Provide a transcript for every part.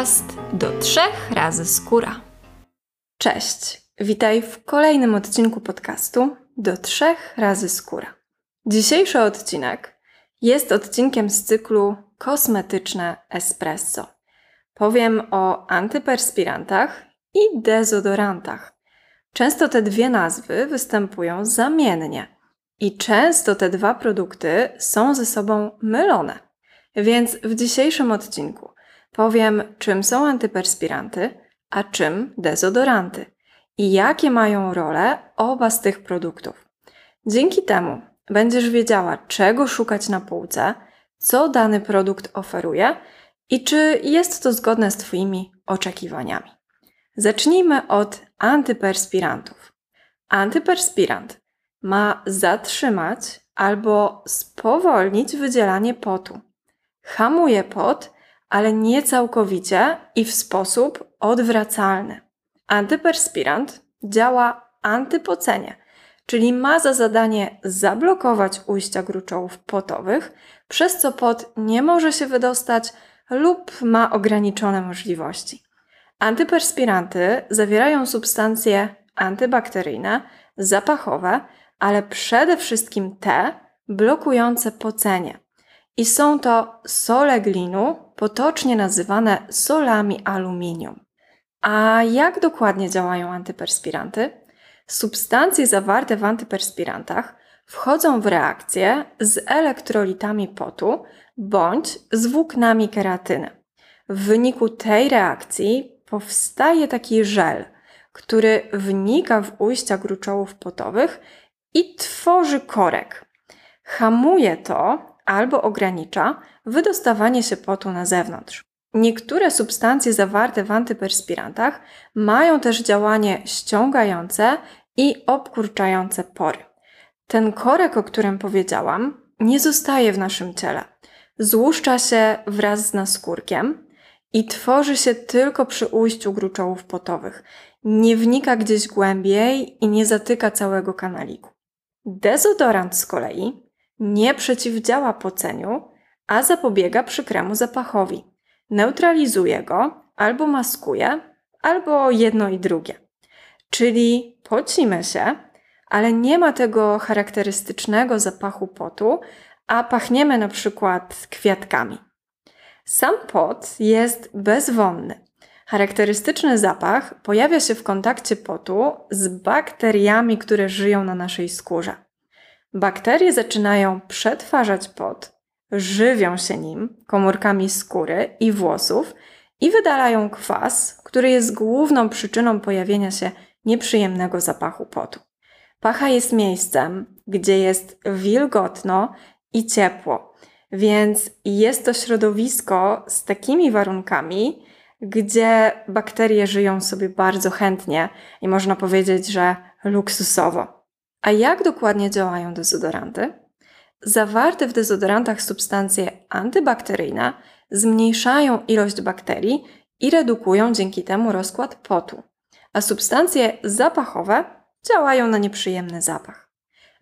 podcast do trzech razy skóra. Cześć, witaj w kolejnym odcinku podcastu do trzech razy skóra. Dzisiejszy odcinek jest odcinkiem z cyklu Kosmetyczne Espresso. Powiem o antyperspirantach i dezodorantach. Często te dwie nazwy występują zamiennie i często te dwa produkty są ze sobą mylone. Więc w dzisiejszym odcinku powiem, czym są antyperspiranty, a czym dezodoranty i jakie mają rolę oba z tych produktów. Dzięki temu będziesz wiedziała, czego szukać na półce, co dany produkt oferuje i czy jest to zgodne z Twoimi oczekiwaniami. Zacznijmy od antyperspirantów. Antyperspirant ma zatrzymać albo spowolnić wydzielanie potu. Hamuje pot, ale nie całkowicie i w sposób odwracalny. Antyperspirant działa antypocenie, czyli ma za zadanie zablokować ujścia gruczołów potowych, przez co pot nie może się wydostać lub ma ograniczone możliwości. Antyperspiranty zawierają substancje antybakteryjne, zapachowe, ale przede wszystkim te blokujące pocenie. I są to sole glinu, potocznie nazywane solami aluminium. A jak dokładnie działają antyperspiranty? Substancje zawarte w antyperspirantach wchodzą w reakcję z elektrolitami potu bądź z włóknami keratyny. W wyniku tej reakcji powstaje taki żel, który wnika w ujścia gruczołów potowych i tworzy korek. Hamuje to albo ogranicza wydostawanie się potu na zewnątrz. Niektóre substancje zawarte w antyperspirantach mają też działanie ściągające i obkurczające pory. Ten korek, o którym powiedziałam, nie zostaje w naszym ciele. Złuszcza się wraz z naskórkiem i tworzy się tylko przy ujściu gruczołów potowych. Nie wnika gdzieś głębiej i nie zatyka całego kanaliku. Dezodorant z kolei nie przeciwdziała poceniu, a zapobiega przykremu zapachowi. Neutralizuje go albo maskuje, albo jedno i drugie. Czyli pocimy się, ale nie ma tego charakterystycznego zapachu potu, a pachniemy na przykład kwiatkami. Sam pot jest bezwonny. Charakterystyczny zapach pojawia się w kontakcie potu z bakteriami, które żyją na naszej skórze. Bakterie zaczynają przetwarzać pot, żywią się nim, komórkami skóry i włosów i wydalają kwas, który jest główną przyczyną pojawienia się nieprzyjemnego zapachu potu. Pacha jest miejscem, gdzie jest wilgotno i ciepło, więc jest to środowisko z takimi warunkami, gdzie bakterie żyją sobie bardzo chętnie i można powiedzieć, że luksusowo. A jak dokładnie działają dezodoranty? Zawarte w dezodorantach substancje antybakteryjne zmniejszają ilość bakterii i redukują dzięki temu rozkład potu, a substancje zapachowe działają na nieprzyjemny zapach.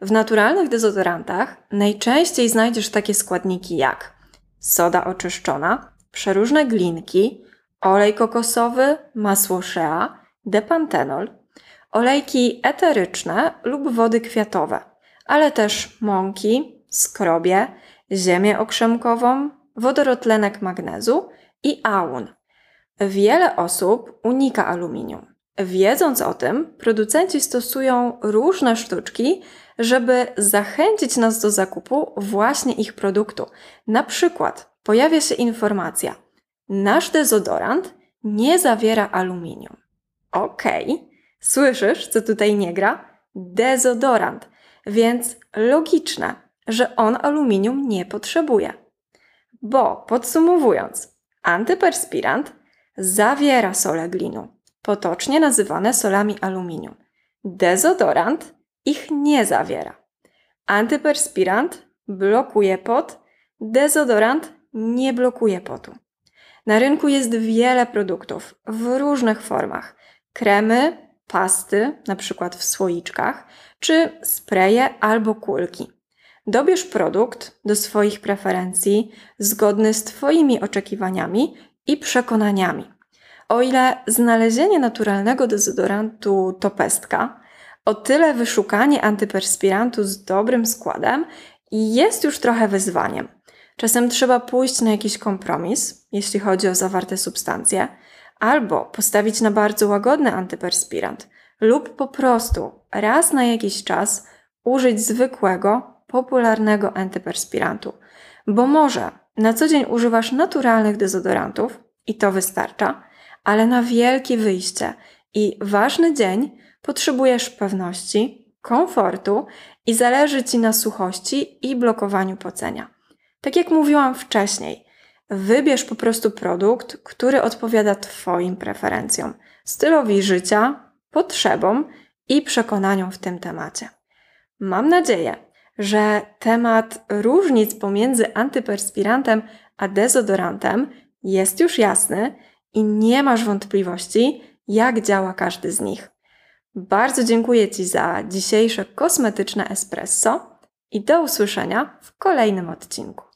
W naturalnych dezodorantach najczęściej znajdziesz takie składniki jak soda oczyszczona, przeróżne glinki, olej kokosowy, masło shea, depantenol, olejki eteryczne lub wody kwiatowe, ale też mąki, skrobie, ziemię okrzemkową, wodorotlenek magnezu i aun. Wiele osób unika aluminium. Wiedząc o tym, producenci stosują różne sztuczki, żeby zachęcić nas do zakupu właśnie ich produktu. Na przykład pojawia się informacja: Nasz dezodorant nie zawiera aluminium. Okej, okay. Słyszysz, co tutaj nie gra? Dezodorant, więc logiczne, że on aluminium nie potrzebuje. Bo podsumowując, antyperspirant zawiera sole glinu, potocznie nazywane solami aluminium. Dezodorant ich nie zawiera. Antyperspirant blokuje pot, dezodorant nie blokuje potu. Na rynku jest wiele produktów w różnych formach: kremy, pasty, na przykład w słoiczkach, czy spreje albo kulki. Dobierz produkt do swoich preferencji, zgodny z Twoimi oczekiwaniami i przekonaniami. O ile znalezienie naturalnego dezodorantu to pestka, o tyle wyszukanie antyperspirantu z dobrym składem jest już trochę wyzwaniem. Czasem trzeba pójść na jakiś kompromis, jeśli chodzi o zawarte substancje, albo postawić na bardzo łagodny antyperspirant, lub po prostu raz na jakiś czas użyć zwykłego, popularnego antyperspirantu, bo może na co dzień używasz naturalnych dezodorantów i to wystarcza, ale na wielkie wyjście i ważny dzień potrzebujesz pewności, komfortu i zależy Ci na suchości i blokowaniu pocenia. Tak jak mówiłam wcześniej, wybierz po prostu produkt, który odpowiada Twoim preferencjom, stylowi życia, potrzebom i przekonaniom w tym temacie. Mam nadzieję, że temat różnic pomiędzy antyperspirantem a dezodorantem jest już jasny i nie masz wątpliwości, jak działa każdy z nich. Bardzo dziękuję Ci za dzisiejsze kosmetyczne espresso i do usłyszenia w kolejnym odcinku.